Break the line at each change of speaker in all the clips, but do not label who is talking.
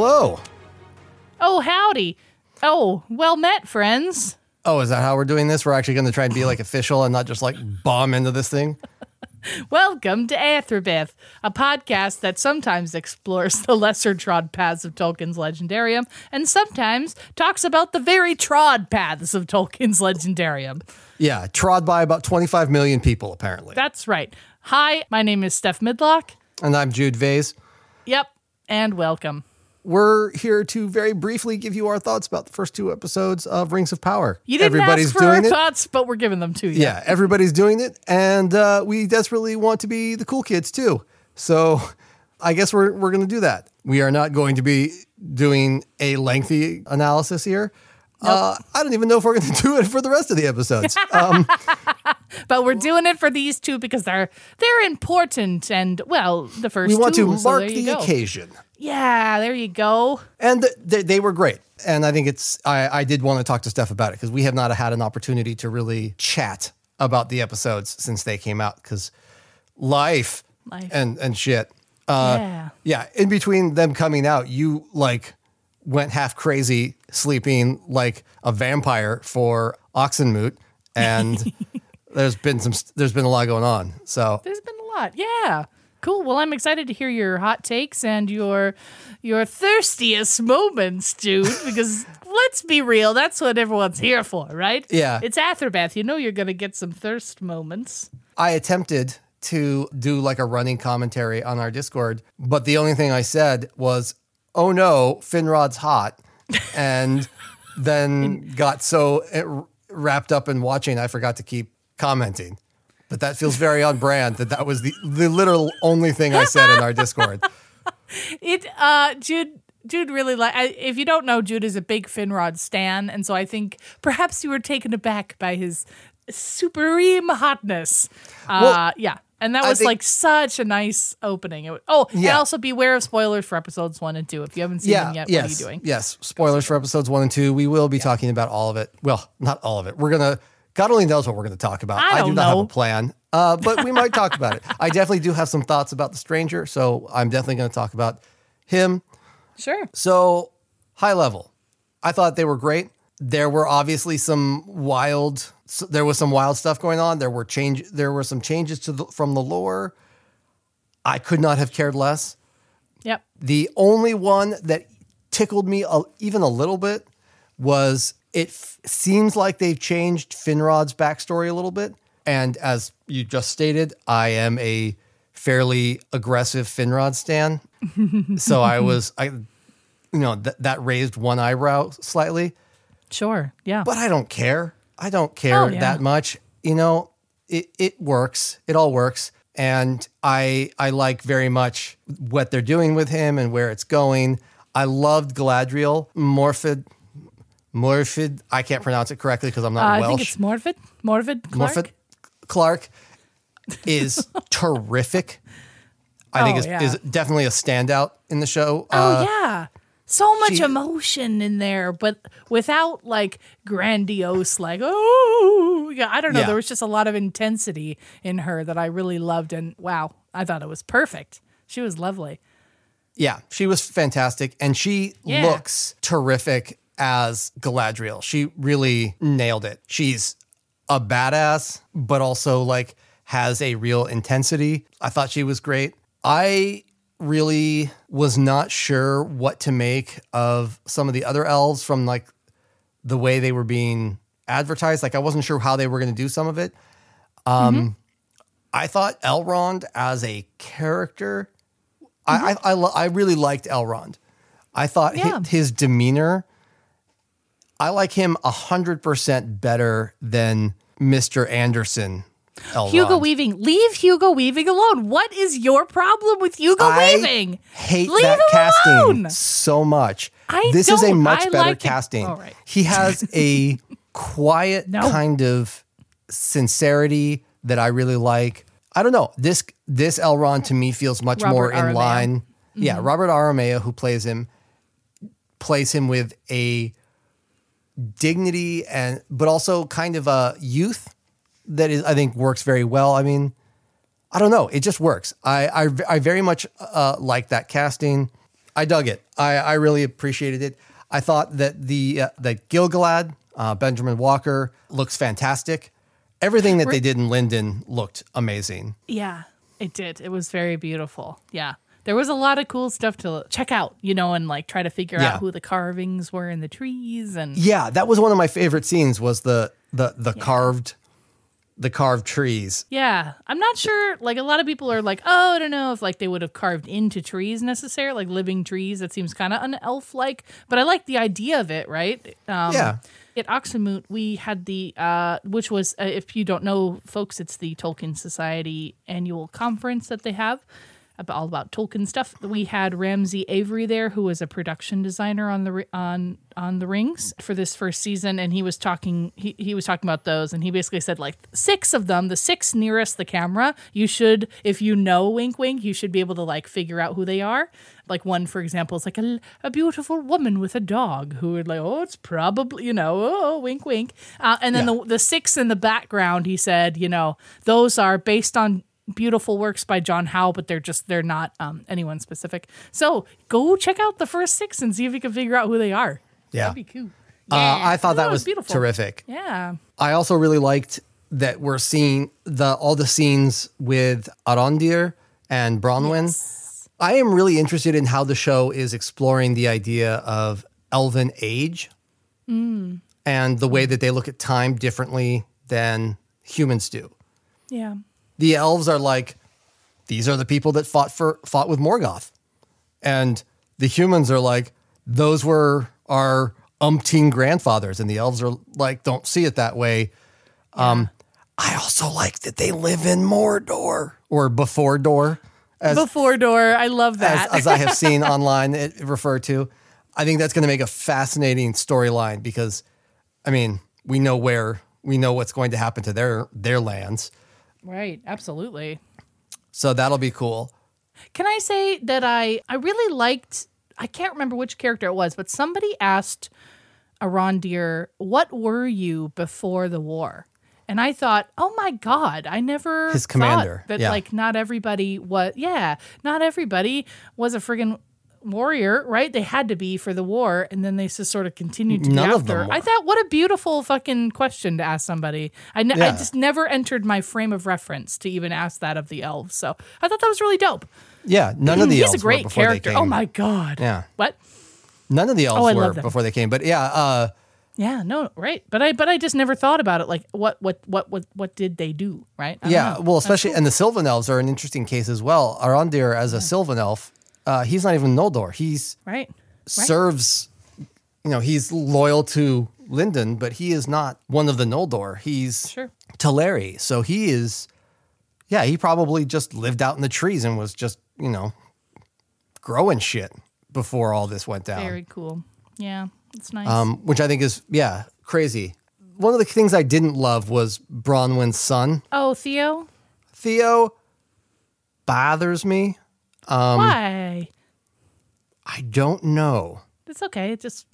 Hello.
Oh, howdy. Oh, well met, friends.
Oh, is that how we're doing this? We're actually going to try and be like official and not just like bomb into this thing?
Welcome to Athrabeth, a podcast that sometimes explores the lesser trod paths of Tolkien's legendarium and sometimes talks about the very trod paths of Tolkien's legendarium.
Yeah, trod by about 25 million people, apparently.
That's right. Hi, my name is Steph Midlock.
and I'm Jude Vase.
Yep, and welcome.
We're here to very briefly give you our thoughts about the first two episodes of Rings of Power.
You didn't
Everybody's
ask for
doing
our
it.
thoughts, but we're giving them to you.
Yeah, everybody's doing it, and uh, we desperately want to be the cool kids too. So I guess we're we're going to do that. We are not going to be doing a lengthy analysis here. Uh, I don't even know if we're going to do it for the rest of the episodes. Um,
But we're doing it for these two because they're they're important and well, the first
we want
two,
to
so
mark the
go.
occasion.
Yeah, there you go.
and th- they, they were great and i think it's i, I did want to talk to steph about it because we have not had an opportunity to really chat about the episodes since they came out because life,
Life.
and and shit uh
yeah.
yeah in between them coming out you like went half crazy sleeping like a vampire for Oxonmoot and there's been some there's been a lot going on so
There's been a lot. Yeah. Cool. Well, I'm excited to hear your hot takes and your your thirstiest moments, dude, because let's be real, that's what everyone's here for, right?
Yeah.
It's Athrabeth. You know you're going to get some thirst moments.
I attempted to do like a running commentary on our Discord, but the only thing I said was, "Oh no, Finrod's hot," and then got so uh, wrapped up in watching, I forgot to keep commenting. But that feels very on brand. That that was the the literal only thing I said in our Discord.
It uh Jude Jude really like if you don't know Jude is a big Finrod stan and so I think perhaps you were taken aback by his supreme hotness. Uh
Well,
yeah. And that was
think-
like such a nice opening. It oh, and
Yeah.
also beware of spoilers for episodes 1 and 2. If you haven't seen
Yeah.
them yet,
yes.
what are you doing?
Yes. Spoilers for episodes one and two. We will be talking about all of it. Well, not all of it. We're gonna. God only knows what we're gonna talk about.
I
do
don't
not have a plan, uh, but we might talk about it. I definitely do have some thoughts about the stranger, so I'm definitely gonna talk about him.
Sure.
So high level, I thought they were great. There were obviously some wild. There was some wild stuff going on. There were change. There were some changes to the, from the lore. I could not have cared less.
Yep.
The only one that tickled me a, even a little bit was it f- seems like they've changed Finrod's backstory a little bit. And as you just stated, I am a fairly aggressive Finrod stan. so I was, I, you know, th- that raised one eyebrow slightly,
Sure. Yeah.
but I don't care. I don't care
Oh, yeah.
that much. You know, it, it works. It all works. And I I like very much what they're doing with him and where it's going. I loved Galadriel, Morfydd, Morfydd. I can't pronounce it correctly because I'm
Uh,
not
I
Welsh.
I think it's Morvid. Morvid Clark.
Morfydd Clark is terrific. I think
Oh,
is,
yeah.
is definitely a standout in the show.
Oh
Uh,
yeah. So much
she-
emotion in there, but without like grandiose like oh yeah, I don't know.
Yeah.
There was just a lot of intensity in her that I really loved and wow, I thought it was perfect. She was lovely.
Yeah, she was fantastic, and she
Yeah.
looks terrific as Galadriel. She really nailed it. She's a badass, but also like has a real intensity. I thought she was great. I really was not sure what to make of some of the other elves from like the way they were being advertised. Like I wasn't sure how they were going to do some of it. Um, I thought Elrond as a character, I I, I, lo- I really liked Elrond. I thought
Yeah.
his, demeanor. I like him a hundred percent better than Mister Anderson. Elrond.
Hugo Weaving, leave Hugo Weaving alone. What is your problem with Hugo
I
Weaving?
hate
Leave
that casting
alone.
so much.
I
this is a much
I
better
like
casting.
Right.
He has a quiet
No.
kind of sincerity that I really like. I don't know. This this Elrond to me feels much
Robert
more in
Aramayo.
line.
Mm-hmm.
Yeah, Robert Aramayo, who plays him, plays him with a dignity and but also kind of a youth that is I think works very well. I mean, I don't know. It just works. I I, I very much uh, like that casting. I dug it. I, I really appreciated it. I thought that the uh, that Gilgalad, uh, Benjamin Walker, looks fantastic. Everything that they did in Lindon looked amazing.
Yeah, it did. It was very beautiful. Yeah. There was a lot of cool stuff to check out, you know, and like try to figure
Yeah.
out who the carvings were in the trees and
Yeah, that was one of my favorite scenes. Was the the the carved the carved trees.
Yeah, I'm not sure. Like a lot of people are like, oh, I don't know if like they would have carved into trees necessarily, like living trees. That seems kind of unelf like, but I like the idea of it. Right? Um,
Yeah.
At Oxonmoot, we had the, uh, which was, uh, if you don't know, folks, it's the Tolkien Society annual conference that they have. About, all about Tolkien stuff. We had Ramsey Avery there, who was a production designer on the on on the Rings for this first season, and he was talking. He, he was talking about those, and he basically said like six of them, the six nearest the camera, you should, if you know Wink Wink, you should be able to like figure out who they are. Like one, for example, is like a, a beautiful woman with a dog who would like, oh, it's probably you know, oh, Wink Wink, uh, and then
Yeah.
the the six in the background, he said, you know, those are based on beautiful works by John Howe, but they're just they're not um, anyone specific. So go check out the first six and see if you can figure out who they are.
Yeah.
That'd be cool.
Uh, I thought that was
beautiful.
terrific.
Yeah.
I also really liked that we're seeing the all the scenes with Arondir and Bronwyn. I am really interested in how the show is exploring the idea of elven age and the way that they look at time differently than humans do.
Yeah.
The elves are like, these are the people that fought for fought with Morgoth. And the humans are like, those were our umpteen grandfathers. And the elves are like, don't see it that way. Um, I also like that they live in Mordor or before door, as,
Before door. I love
as,
that.
as I have seen online it referred to. I think that's going to make a fascinating storyline because, I mean, we know where we know what's going to happen to their their lands,
right. Absolutely.
so that'll be cool.
Can I say that I I really liked I can't remember which character it was, but somebody asked Arondir, "What were you before the war?" And I thought, "Oh my god, I never
His
thought
commander,
that
yeah.
like not everybody was yeah, not everybody was a friggin' warrior, right? They had to be for the war, and then they just sort of continued to
None
be after. I thought, what a beautiful fucking question to ask somebody. I, ne- I just never entered my frame of reference to even ask that of the elves. So I thought that was really dope.
Yeah, none of the
He's
elves
a great character. Oh my god.
Yeah.
What?
None of the elves
Oh,
were before they came, but yeah, uh,
Yeah, no, right. But I but I just never thought about it like what what what what what did they do, right? I
yeah. Well, especially and the Sylvan elves are an interesting case as well. Arondir as a Sylvan elf, uh, he's not even Noldor. He's
right.
serves, you know, he's loyal to Lindon, but he is not one of the Noldor. He's
Sure.
Teleri, so he is. Yeah, he probably just lived out in the trees and was just you know growing shit before all this went down.
Very cool. Yeah, it's nice.
um, which I think is yeah crazy. One of the things I didn't love was Bronwyn's son
oh, Theo,
Theo. Bothers me. Um,
why?
I don't know.
It's okay. It just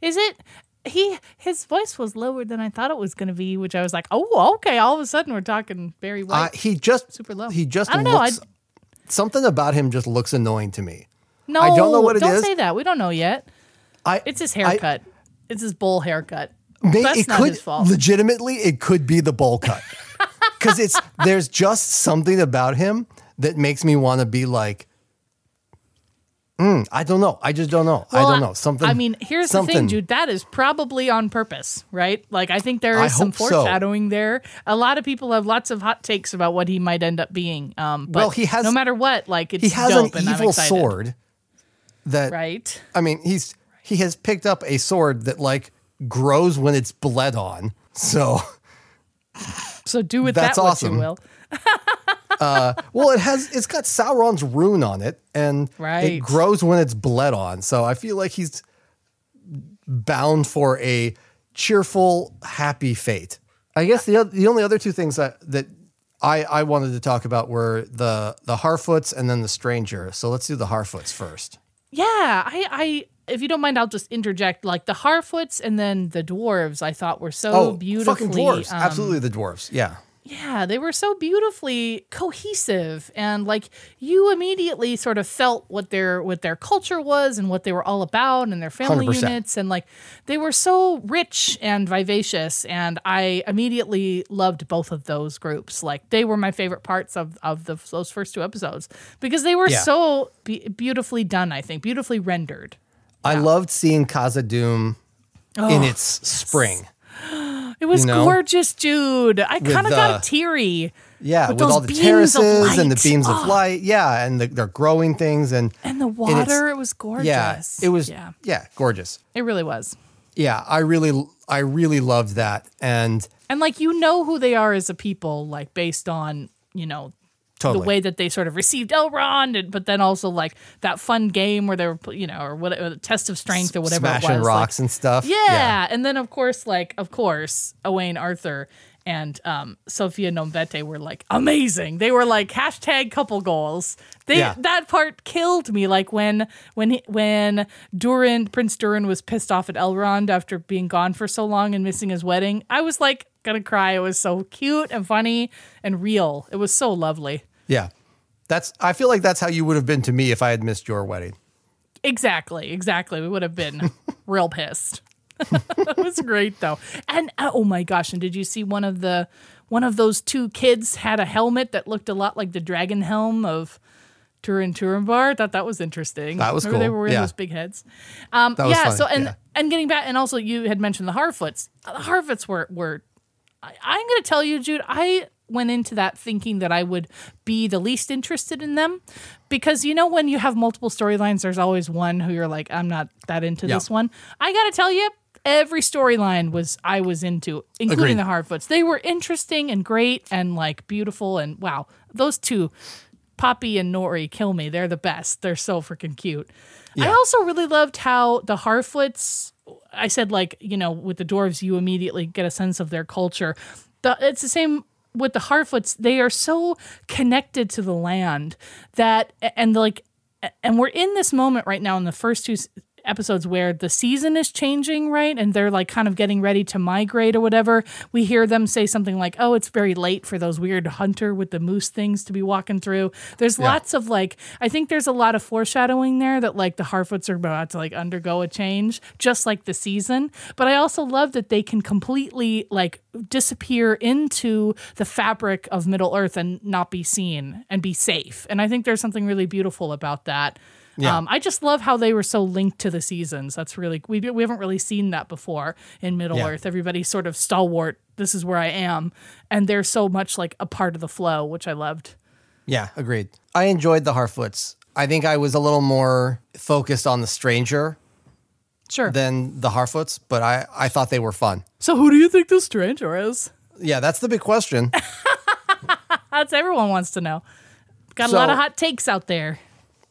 is it. He his voice was lower than I thought it was going to be, which I was like, oh, okay. All of a sudden, we're talking very
Uh,
white.
he just
Super low.
He just
I don't know,
looks. something about him just looks annoying to me.
no,
I don't know what it
don't
is.
say that. We don't know yet.
I
It's his
I-
haircut. it's his bowl haircut. That's
it
not
could
his fault.
legitimately it could be the bowl cut because it's there's just something about him that makes me want to be like mm, i don't know i just don't know i don't know something
I mean, here's the thing, Jude. That is probably on purpose, right? Like, I think there is some
hope so.
foreshadowing there. A lot of people have lots of hot takes about what he might end up being. Um, but
Well, he has-
no matter what, like it's
he has
dope,
an evil sword that
right?
i mean he's he has picked up a sword that like grows when it's bled on so
So do with
That's
that what
awesome.
you will.
well it has it's got sauron's rune on it and
Right.
it grows when it's bled on so i feel like he's bound for a cheerful happy fate i guess the, the only other two things that that I, I wanted to talk about were the the Harfoots and then the stranger. So let's do the Harfoots first.
Yeah, I, I, if you don't mind, I'll just interject. Like the Harfoots and then the dwarves, I thought were so beautifully.
Oh, fucking dwarves!
um,
Absolutely, the dwarves. Yeah,
yeah, they were so beautifully cohesive and like you immediately sort of felt what their what their culture was and what they were all about and their family
100%.
units and like they were so rich and vivacious and I immediately loved both of those groups. Like they were my favorite parts of of the, those first two episodes because they were
Yeah.
so be- beautifully done, I think, beautifully rendered.
I loved seeing Khazad-dûm
Oh,
in its spring.
It was
You know?
gorgeous, dude. I kind of got teary.
Yeah,
With
with, all the terraces and the beams
Oh.
of light. Yeah, and the, they're growing things and
And the water, it was gorgeous.
yeah, it was
Yeah,
yeah. gorgeous.
it really was.
Yeah, I really I really loved that and
And like you know who they are as a people, like based on you know
totally
the way that they sort of received Elrond, and, but then also like that fun game where they were you know or what uh, test of strength or whatever
smashing
it was. like-
rocks and stuff.
yeah. and then of course like of course Owain Arthur and um, Sophia Nomvete were like amazing. They were like hashtag couple goals. They
Yeah.
that part killed me. Like when when he, when Durin Prince Durin was pissed off at Elrond after being gone for so long and missing his wedding. I was like gonna cry. It was so cute and funny and real. It was so lovely.
Yeah. That's I feel like that's how you would have been to me if I had missed your wedding.
Exactly, exactly. We would have been real pissed. it was great though. And uh, oh my gosh, and did you see one of the one of those two kids had a helmet that looked a lot like the dragon helm of Túrin Turambar? Thought that was interesting.
That was
Remember they were wearing
Yeah.
those big heads. Um
That was
yeah,
funny,
so and
yeah.
and getting back and also you had mentioned the Harfoots. Uh, The Harfoots were were I, I'm going to tell you, Jude, I went into that thinking that I would be the least interested in them because you know when you have multiple storylines, there's always one who you're like, I'm not that into
Yeah.
this one. I got to tell you, every storyline was I was into, including
Agreed.
the Harfoots. They were interesting and great and like beautiful and wow, those two. Poppy and Nori kill me. They're the best. They're so freaking cute. I also really loved how the Harfoots. I said like you know with the dwarves you immediately get a sense of their culture. The, it's the same with the Harfoots. They are so connected to the land that and like and we're in this moment right now in the first two episodes where the season is changing, right? And they're like kind of getting ready to migrate or whatever. We hear them say something like, "Oh, it's very late for those weird hunter with the moose things to be walking through." There's lots of like I think there's a lot of foreshadowing there that like the Harfoots are about to like undergo a change, just like the season. But I also love that they can completely like disappear into the fabric of Middle Earth and not be seen and be safe. And I think there's something really beautiful about that.
Yeah.
Um, I just love how they were so linked to the seasons. That's really we we haven't really seen that before in Middle
Yeah.
Earth. Everybody's sort of stalwart. This is where I am, and they're so much like a part of the flow, which I loved.
Yeah, agreed. I enjoyed the Harfoots. I think I was a little more focused on the stranger
Sure.
than the Harfoots, but I, I thought they were fun.
so who do you think the stranger is?
Yeah, that's the big question.
That's everyone wants to know. Got a lot of hot takes out there.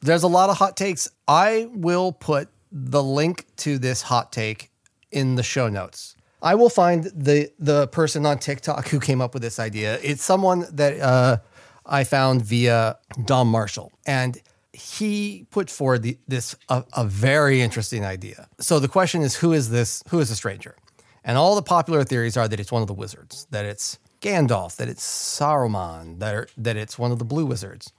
There's a lot of hot takes. I will put the link to this hot take in the show notes. I will find the the person on TikTok who came up with this idea. It's someone that uh, I found via Dom Marshall, and he put forward the, this a, a very interesting idea. So the question is, who is this? Who is the stranger? And all the popular theories are that it's one of the wizards, that it's Gandalf, that it's Saruman, that are, that it's one of the blue wizards.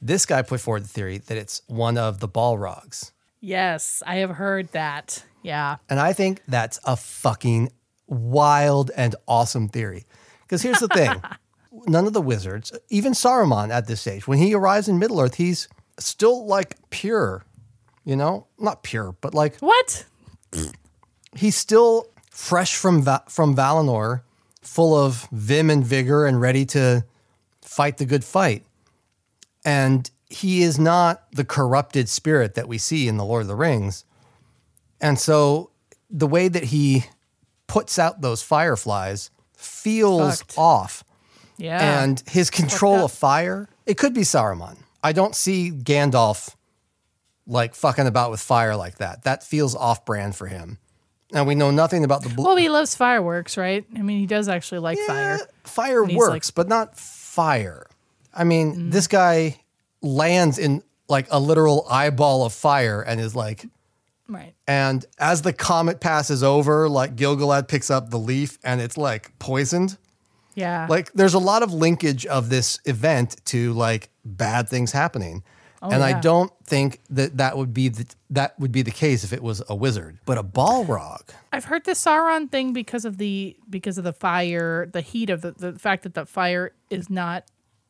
This guy put forward the theory that it's one of the Balrogs.
Yes, I have heard that. Yeah.
And I think that's a fucking wild and awesome theory. Because here's the thing none of the wizards, even Saruman at this stage, when he arrives in Middle Earth, he's still like pure, you know? Not pure, but like
What?
he's still fresh from Va- from Valinor, full of vim and vigor and ready to fight the good fight. And he is not the corrupted spirit that we see in the Lord of the Rings. And so the way that he puts out those fireflies feels
Fucked.
off.
Yeah.
And his control of fire, it could be Saruman. I don't see Gandalf like fucking about with fire like that. That feels off brand for him. And we know nothing about the blue.
well, he loves fireworks, right? I mean, he does actually like fire.
Fire
he's
works,
like-
but not fire. I mean, mm-hmm. this guy lands in like a literal eyeball of fire and is like,
Right.
and as the comet passes over, like Gilgalad picks up the leaf and it's like poisoned.
Yeah.
Like there's a lot of linkage of this event to like bad things happening. Oh, and I
Oh,
don't think that that would be the, that would be the case if it was a wizard, but a Balrog.
I've heard the Sauron thing because of the because of the fire, the heat of the, the fact that the fire is not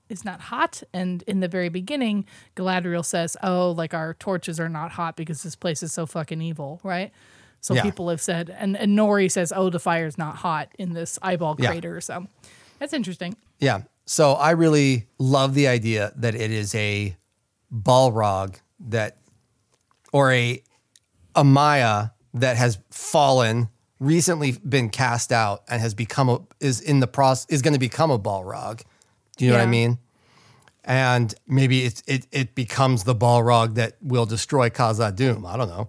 is not hot. And in the very beginning, Galadriel says, "Oh, like our torches are not hot because this place is so fucking evil," right? So
Yeah.
people have said, and, and Nori says, "Oh, the fire's not hot in this eyeball
Yeah.
crater." So that's interesting.
Yeah. So I really love the idea that it is a Balrog that, or a a Maia that has fallen, recently been cast out, and has become a is in the process is going to become a Balrog. Do you know what I mean? And maybe it it it becomes the Balrog that will destroy Khazad-dûm. I don't know.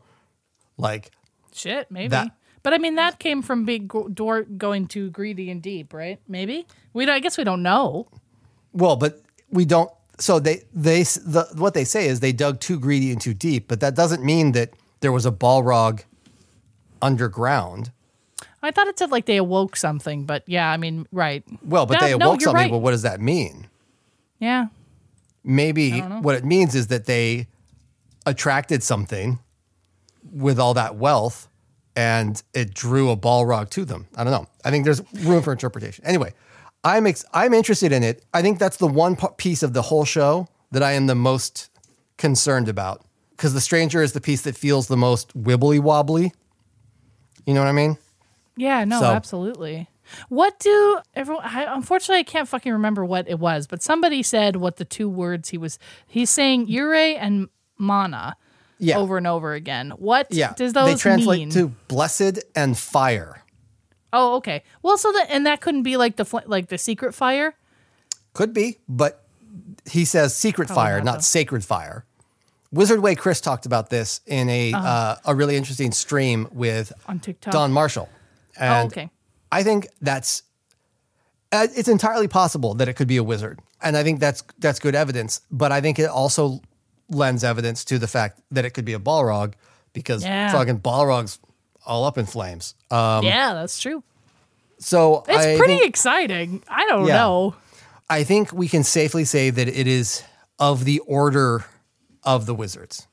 Like
Shit, maybe.
That-
but I mean, that came from big go- door going too greedy and deep, right? Maybe we. Don't, I guess we don't know.
Well, but we don't. So they they the, what they say is they dug too greedy and too deep, but that doesn't mean that there was a Balrog underground.
I thought it said like they awoke something, but yeah, I mean, right.
Well, but
Yeah,
they awoke
you're
something.
right.
Well, what does that mean?
Yeah.
Maybe what it means is that they attracted something with all that wealth, and it drew a Balrog to them. I don't know. I think there's room for interpretation. Anyway, I'm ex- I'm interested in it. I think that's the one p- piece of the whole show that I am the most concerned about because the stranger is the piece that feels the most wibbly wobbly. You know what I mean?
Yeah, no,
So-
absolutely. What do everyone? I, unfortunately, I can't fucking remember what it was, but somebody said what the two words he was. He's saying Ure and Mana
Yeah.
over and over again. What
Yeah.
does those
they translate
mean?
to blessed and fire.
oh, okay. Well, so that and that couldn't be like the fl- like the secret fire.
Could be, but he says secret fire,
not,
not sacred fire. Wizard Way Chris talked about this in a uh, a really interesting stream with
Uh-huh. On TikTok.
Don Marshall.
Oh, okay.
I think that's uh, it's entirely possible that it could be a wizard, and I think that's that's good evidence. But I think it also lends evidence to the fact that it could be a Balrog because
Yeah.
fucking Balrog's all up in flames. Um,
yeah, that's true.
so
It's
I
pretty
think-
exciting. I don't
Yeah.
know.
I think we can safely say that it is of the order of the wizards,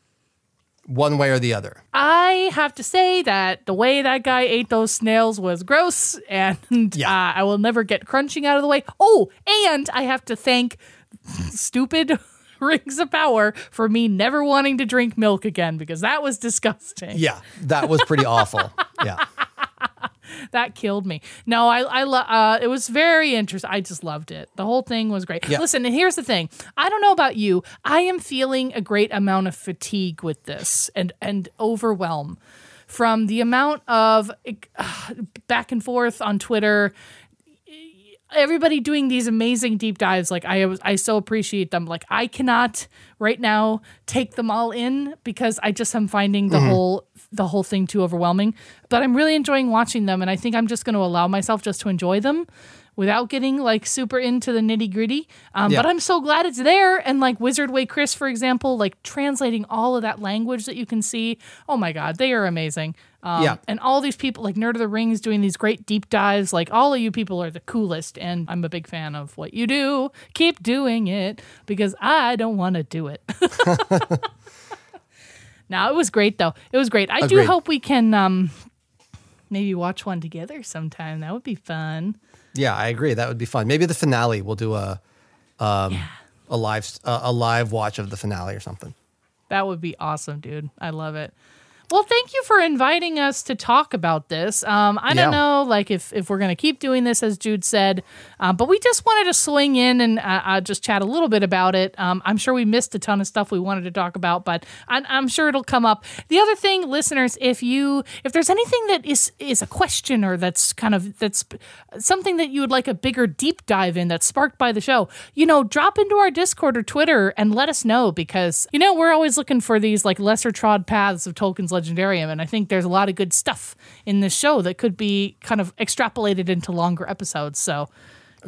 one way or the other.
I have to say that the way that guy ate those snails was gross, and
Yeah.
uh, I will never get crunching out of the way. Oh, and I have to thank stupid Rings of Power for me never wanting to drink milk again because that was disgusting.
Yeah, that was pretty awful. Yeah,
That killed me. No, I, I, lo- uh, it was very interesting. I just loved it. The whole thing was great.
Yeah.
Listen, and here's the thing. I don't know about you. I am feeling a great amount of fatigue with this and and overwhelm from the amount of uh, back and forth on Twitter. Everybody doing these amazing deep dives, like I was, I so appreciate them. Like I cannot right now take them all in because I just am finding the mm-hmm. whole the whole thing too overwhelming. But I'm really enjoying watching them, and I think I'm just going to allow myself just to enjoy them without getting like super into the nitty gritty. Um,
Yeah.
But I'm so glad it's there. And like Wizard Way Chris, for example, like translating all of that language that you can see. Oh my God, they are amazing. Um,
Yeah.
And all these people, like Nerd of the Rings, doing these great deep dives. Like all of you people are the coolest. And I'm a big fan of what you do. Keep doing it because I don't want to do it. no, it was great though. It was great. I do hope we can um, maybe watch one together sometime. That would be fun.
Yeah, I agree. That would be fun. Maybe the finale. We'll do a um, a live uh, a live watch of the finale or something.
That would be awesome, dude. I love it. Well, thank you for inviting us to talk about this. Um, I don't know, like if if we're gonna keep doing this, as Jude said, um, but we just wanted to swing in and uh, uh, just chat a little bit about it. Um, I'm sure we missed a ton of stuff we wanted to talk about, but I'm, I'm sure it'll come up. The other thing, listeners, if you if there's anything that is is a question or that's kind of that's something that you would like a bigger deep dive in that's sparked by the show, you know, drop into our Discord or Twitter and let us know because you know we're always looking for these like lesser trod paths of Tolkien's Legendarium, and I think there's a lot of good stuff in this show that could be kind of extrapolated into longer episodes. So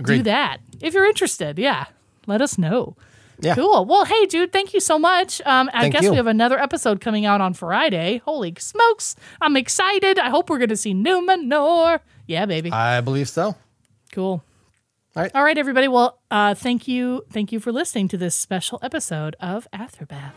do that if you're interested. Yeah, let us know.
Yeah.
Cool. Well, hey, dude, thank you so much. Um, I
Thank
guess
you.
we have another episode coming out on Friday. Holy smokes. I'm excited. I hope we're going to see Numenor. Yeah, baby.
I believe so.
Cool.
All right.
All right, everybody. Well, uh, thank you, thank you for listening to this special episode of Athrabeth.